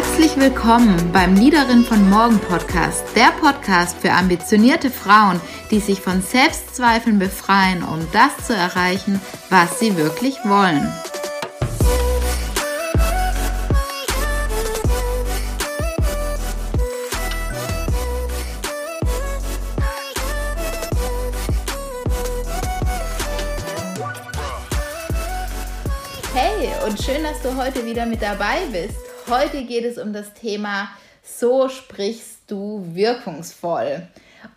Herzlich willkommen beim Liederin von Morgen Podcast, der Podcast für ambitionierte Frauen, die sich von Selbstzweifeln befreien, um das zu erreichen, was sie wirklich wollen. Hey und schön, dass du heute wieder mit dabei bist. Heute geht es um das Thema So sprichst du wirkungsvoll.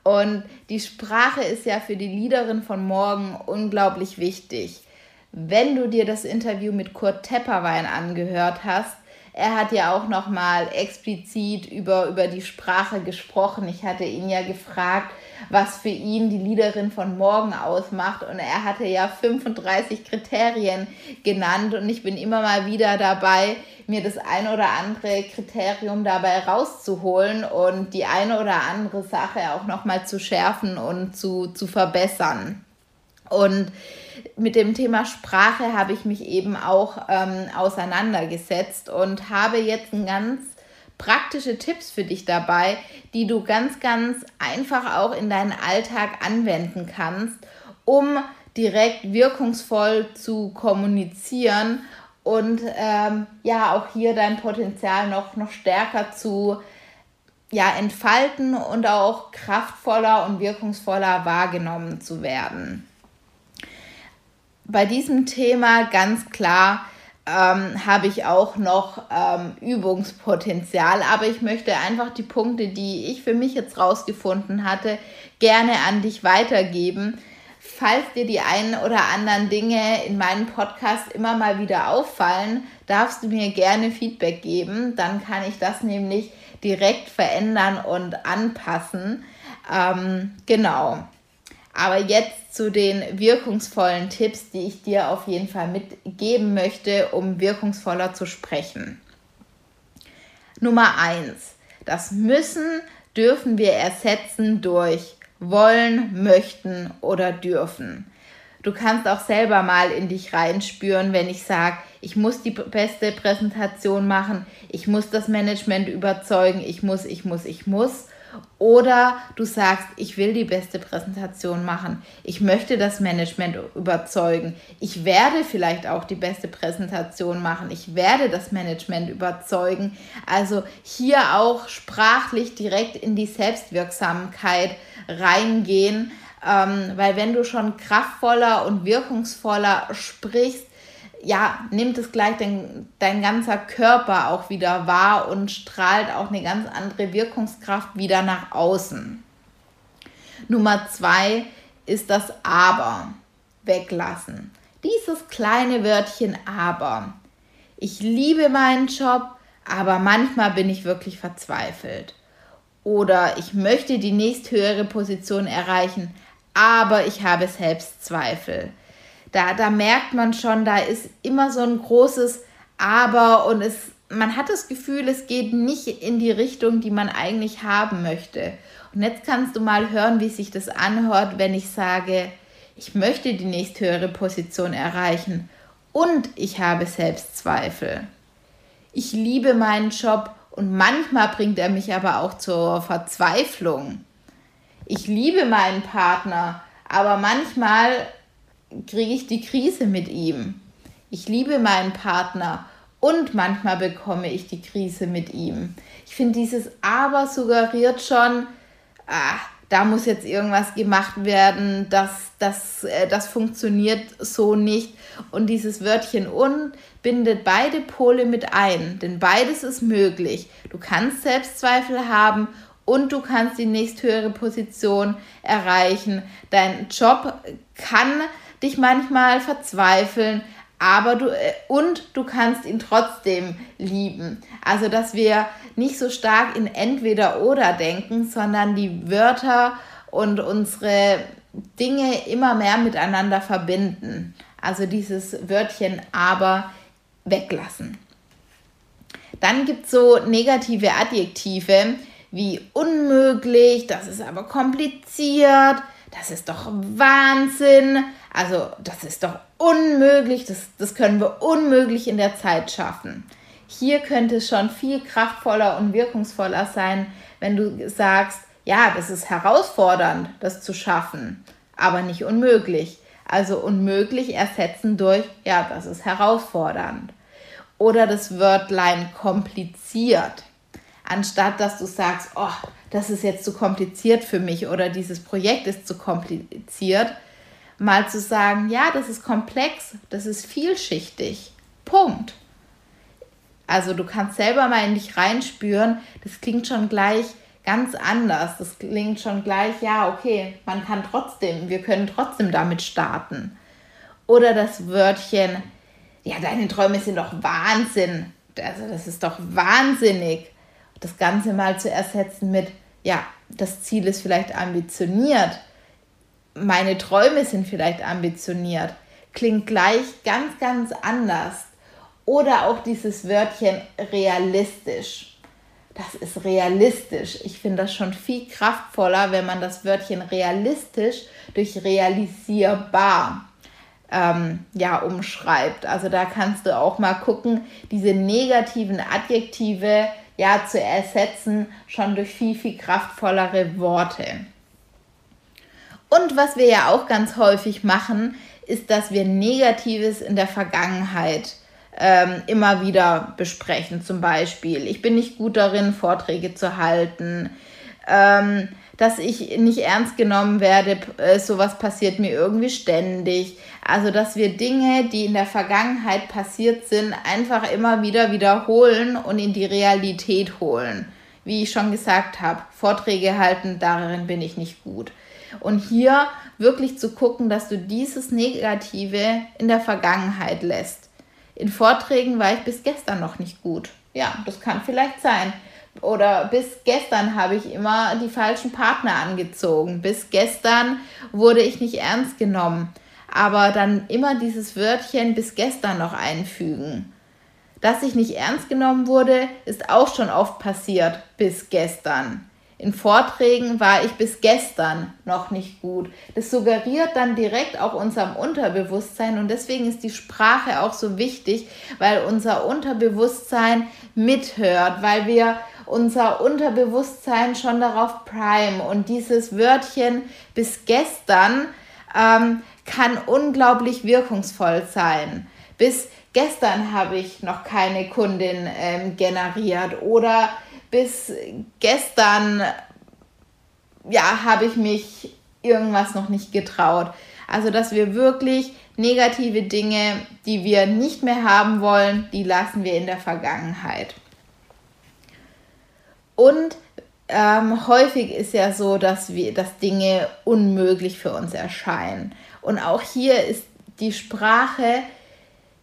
Und die Sprache ist ja für die Liederin von morgen unglaublich wichtig. Wenn du dir das Interview mit Kurt Tepperwein angehört hast, er hat ja auch noch mal explizit über, über die Sprache gesprochen. Ich hatte ihn ja gefragt, was für ihn die Liederin von morgen ausmacht. Und er hatte ja 35 Kriterien genannt. Und ich bin immer mal wieder dabei, mir das eine oder andere Kriterium dabei rauszuholen und die eine oder andere Sache auch noch mal zu schärfen und zu, zu verbessern. Und mit dem Thema Sprache habe ich mich eben auch ähm, auseinandergesetzt und habe jetzt ein ganz praktische Tipps für dich dabei, die du ganz, ganz einfach auch in deinen Alltag anwenden kannst, um direkt wirkungsvoll zu kommunizieren und ähm, ja auch hier dein Potenzial noch, noch stärker zu ja, entfalten und auch kraftvoller und wirkungsvoller wahrgenommen zu werden bei diesem Thema ganz klar ähm, habe ich auch noch ähm, Übungspotenzial, aber ich möchte einfach die Punkte, die ich für mich jetzt rausgefunden hatte, gerne an dich weitergeben. Falls dir die einen oder anderen Dinge in meinem Podcast immer mal wieder auffallen, darfst du mir gerne Feedback geben. Dann kann ich das nämlich direkt verändern und anpassen. Ähm, genau. Aber jetzt zu den wirkungsvollen Tipps, die ich dir auf jeden Fall mitgeben möchte, um wirkungsvoller zu sprechen. Nummer eins: Das müssen dürfen wir ersetzen durch wollen, möchten oder dürfen. Du kannst auch selber mal in dich reinspüren, wenn ich sage, ich muss die beste Präsentation machen, ich muss das Management überzeugen, ich muss, ich muss, ich muss. Oder du sagst, ich will die beste Präsentation machen. Ich möchte das Management überzeugen. Ich werde vielleicht auch die beste Präsentation machen. Ich werde das Management überzeugen. Also hier auch sprachlich direkt in die Selbstwirksamkeit reingehen. Ähm, weil wenn du schon kraftvoller und wirkungsvoller sprichst, ja, nimmt es gleich dein, dein ganzer Körper auch wieder wahr und strahlt auch eine ganz andere Wirkungskraft wieder nach außen. Nummer zwei ist das Aber. Weglassen. Dieses kleine Wörtchen Aber. Ich liebe meinen Job, aber manchmal bin ich wirklich verzweifelt. Oder ich möchte die nächsthöhere Position erreichen, aber ich habe Selbstzweifel da, da merkt man schon, da ist immer so ein großes Aber und es, man hat das Gefühl, es geht nicht in die Richtung, die man eigentlich haben möchte. Und jetzt kannst du mal hören, wie sich das anhört, wenn ich sage, ich möchte die nächsthöhere Position erreichen und ich habe Selbstzweifel. Ich liebe meinen Job und manchmal bringt er mich aber auch zur Verzweiflung. Ich liebe meinen Partner, aber manchmal kriege ich die Krise mit ihm. Ich liebe meinen Partner und manchmal bekomme ich die Krise mit ihm. Ich finde, dieses Aber suggeriert schon, ah, da muss jetzt irgendwas gemacht werden, das, das, äh, das funktioniert so nicht. Und dieses Wörtchen und bindet beide Pole mit ein, denn beides ist möglich. Du kannst Selbstzweifel haben und du kannst die nächsthöhere Position erreichen. Dein Job kann dich manchmal verzweifeln, aber du äh, und du kannst ihn trotzdem lieben. Also, dass wir nicht so stark in entweder oder denken, sondern die Wörter und unsere Dinge immer mehr miteinander verbinden. Also dieses Wörtchen aber weglassen. Dann gibt es so negative Adjektive wie unmöglich, das ist aber kompliziert, das ist doch Wahnsinn, also das ist doch unmöglich, das, das können wir unmöglich in der Zeit schaffen. hier könnte es schon viel kraftvoller und wirkungsvoller sein, wenn du sagst, ja, das ist herausfordernd, das zu schaffen, aber nicht unmöglich. Also unmöglich ersetzen durch, ja, das ist herausfordernd. Oder das Wörtlein kompliziert. Anstatt dass du sagst, oh, das ist jetzt zu kompliziert für mich oder dieses Projekt ist zu kompliziert, mal zu sagen, ja, das ist komplex, das ist vielschichtig. Punkt. Also du kannst selber mal in dich reinspüren, das klingt schon gleich ganz anders. Das klingt schon gleich, ja, okay, man kann trotzdem, wir können trotzdem damit starten. Oder das Wörtchen, ja, deine Träume sind doch Wahnsinn. Also das ist doch wahnsinnig. Das Ganze mal zu ersetzen mit, ja, das Ziel ist vielleicht ambitioniert. Meine Träume sind vielleicht ambitioniert. Klingt gleich ganz, ganz anders. Oder auch dieses Wörtchen realistisch das ist realistisch. Ich finde das schon viel kraftvoller, wenn man das Wörtchen realistisch durch realisierbar ähm, ja, umschreibt. Also da kannst du auch mal gucken, diese negativen Adjektive ja zu ersetzen, schon durch viel, viel kraftvollere Worte. Und was wir ja auch ganz häufig machen, ist, dass wir Negatives in der Vergangenheit ähm, immer wieder besprechen. Zum Beispiel, ich bin nicht gut darin, Vorträge zu halten, ähm, dass ich nicht ernst genommen werde, äh, sowas passiert mir irgendwie ständig. Also, dass wir Dinge, die in der Vergangenheit passiert sind, einfach immer wieder wiederholen und in die Realität holen. Wie ich schon gesagt habe, Vorträge halten, darin bin ich nicht gut. Und hier wirklich zu gucken, dass du dieses Negative in der Vergangenheit lässt in Vorträgen war ich bis gestern noch nicht gut. Ja, das kann vielleicht sein. Oder bis gestern habe ich immer die falschen Partner angezogen. Bis gestern wurde ich nicht ernst genommen. Aber dann immer dieses Wörtchen bis gestern noch einfügen. Dass ich nicht ernst genommen wurde, ist auch schon oft passiert bis gestern. In Vorträgen war ich bis gestern noch nicht gut. Das suggeriert dann direkt auch unserem Unterbewusstsein und deswegen ist die Sprache auch so wichtig, weil unser Unterbewusstsein mithört, weil wir unser Unterbewusstsein schon darauf prime und dieses Wörtchen bis gestern ähm, kann unglaublich wirkungsvoll sein. Bis gestern habe ich noch keine Kundin ähm, generiert oder bis gestern ja, habe ich mich irgendwas noch nicht getraut. Also, dass wir wirklich negative Dinge, die wir nicht mehr haben wollen, die lassen wir in der Vergangenheit. Und ähm, häufig ist ja so, dass wir, dass Dinge unmöglich für uns erscheinen. Und auch hier ist die Sprache,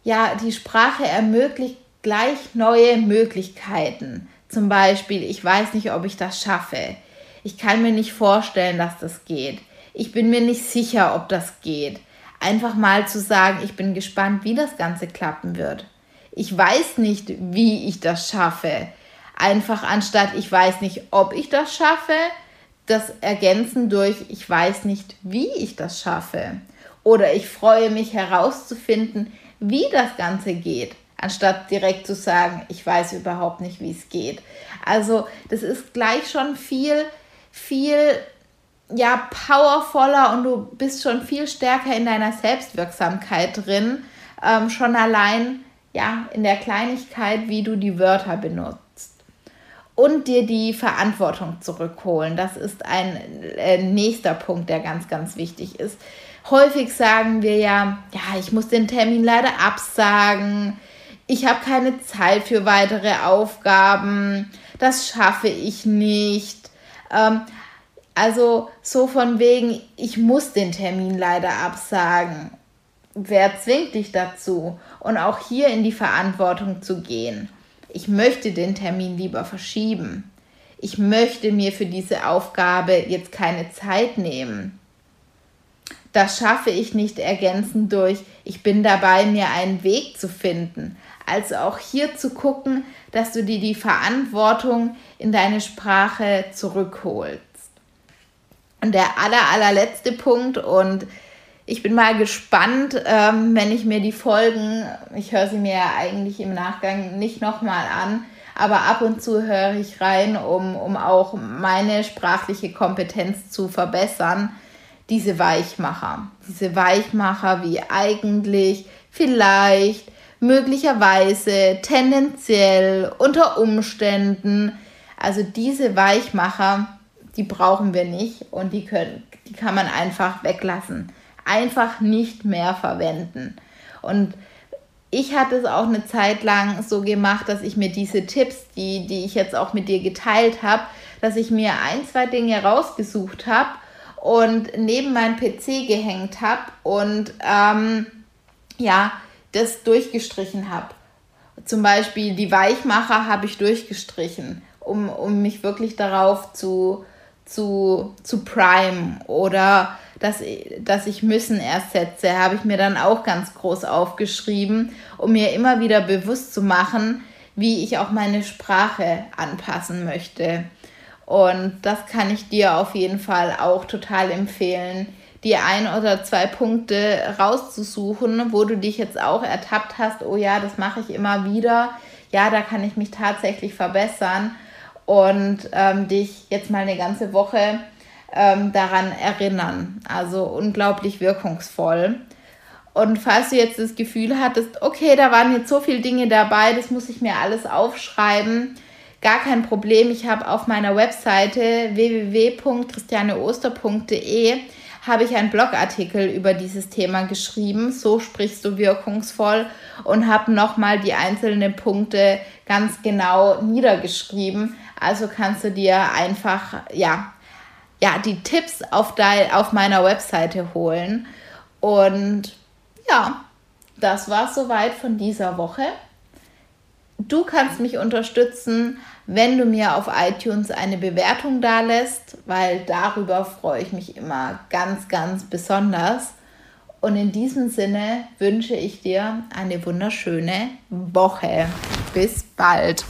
ja, die Sprache ermöglicht gleich neue Möglichkeiten. Zum Beispiel, ich weiß nicht, ob ich das schaffe. Ich kann mir nicht vorstellen, dass das geht. Ich bin mir nicht sicher, ob das geht. Einfach mal zu sagen, ich bin gespannt, wie das Ganze klappen wird. Ich weiß nicht, wie ich das schaffe. Einfach anstatt, ich weiß nicht, ob ich das schaffe, das ergänzen durch, ich weiß nicht, wie ich das schaffe. Oder ich freue mich herauszufinden, wie das Ganze geht anstatt direkt zu sagen, ich weiß überhaupt nicht, wie es geht. Also das ist gleich schon viel, viel ja, powervoller und du bist schon viel stärker in deiner Selbstwirksamkeit drin, ähm, schon allein ja, in der Kleinigkeit, wie du die Wörter benutzt. Und dir die Verantwortung zurückholen. Das ist ein äh, nächster Punkt, der ganz, ganz wichtig ist. Häufig sagen wir ja, ja, ich muss den Termin leider absagen ich habe keine Zeit für weitere Aufgaben, das schaffe ich nicht. Ähm, also so von wegen, ich muss den Termin leider absagen. Wer zwingt dich dazu? Und auch hier in die Verantwortung zu gehen. Ich möchte den Termin lieber verschieben. Ich möchte mir für diese Aufgabe jetzt keine Zeit nehmen. Das schaffe ich nicht ergänzend durch, ich bin dabei, mir einen Weg zu finden. Also auch hier zu gucken, dass du dir die Verantwortung in deine Sprache zurückholst. Und der aller, allerletzte Punkt und ich bin mal gespannt, ähm, wenn ich mir die Folgen, ich höre sie mir ja eigentlich im Nachgang nicht nochmal an, aber ab und zu höre ich rein, um, um auch meine sprachliche Kompetenz zu verbessern. Diese Weichmacher, diese Weichmacher wie eigentlich, vielleicht, möglicherweise, tendenziell, unter Umständen. Also diese Weichmacher, die brauchen wir nicht und die, können, die kann man einfach weglassen. Einfach nicht mehr verwenden. Und ich hatte es auch eine Zeit lang so gemacht, dass ich mir diese Tipps, die, die ich jetzt auch mit dir geteilt habe, dass ich mir ein, zwei Dinge rausgesucht habe und neben meinen PC gehängt habe und ähm, ja, das durchgestrichen habe. Zum Beispiel die Weichmacher habe ich durchgestrichen, um, um mich wirklich darauf zu, zu, zu prime oder dass, dass ich müssen erst setze, habe ich mir dann auch ganz groß aufgeschrieben, um mir immer wieder bewusst zu machen, wie ich auch meine Sprache anpassen möchte. Und das kann ich dir auf jeden Fall auch total empfehlen, die ein oder zwei Punkte rauszusuchen, wo du dich jetzt auch ertappt hast, oh ja, das mache ich immer wieder, ja, da kann ich mich tatsächlich verbessern und ähm, dich jetzt mal eine ganze Woche ähm, daran erinnern. Also unglaublich wirkungsvoll. Und falls du jetzt das Gefühl hattest, okay, da waren jetzt so viele Dinge dabei, das muss ich mir alles aufschreiben, gar kein Problem. Ich habe auf meiner Webseite www.christianeoster.de habe ich einen Blogartikel über dieses Thema geschrieben, so sprichst du wirkungsvoll und habe nochmal die einzelnen Punkte ganz genau niedergeschrieben. Also kannst du dir einfach, ja, ja, die Tipps auf, dein, auf meiner Webseite holen. Und ja, das war soweit von dieser Woche. Du kannst mich unterstützen, wenn du mir auf iTunes eine Bewertung da lässt, weil darüber freue ich mich immer ganz, ganz besonders. Und in diesem Sinne wünsche ich dir eine wunderschöne Woche. Bis bald.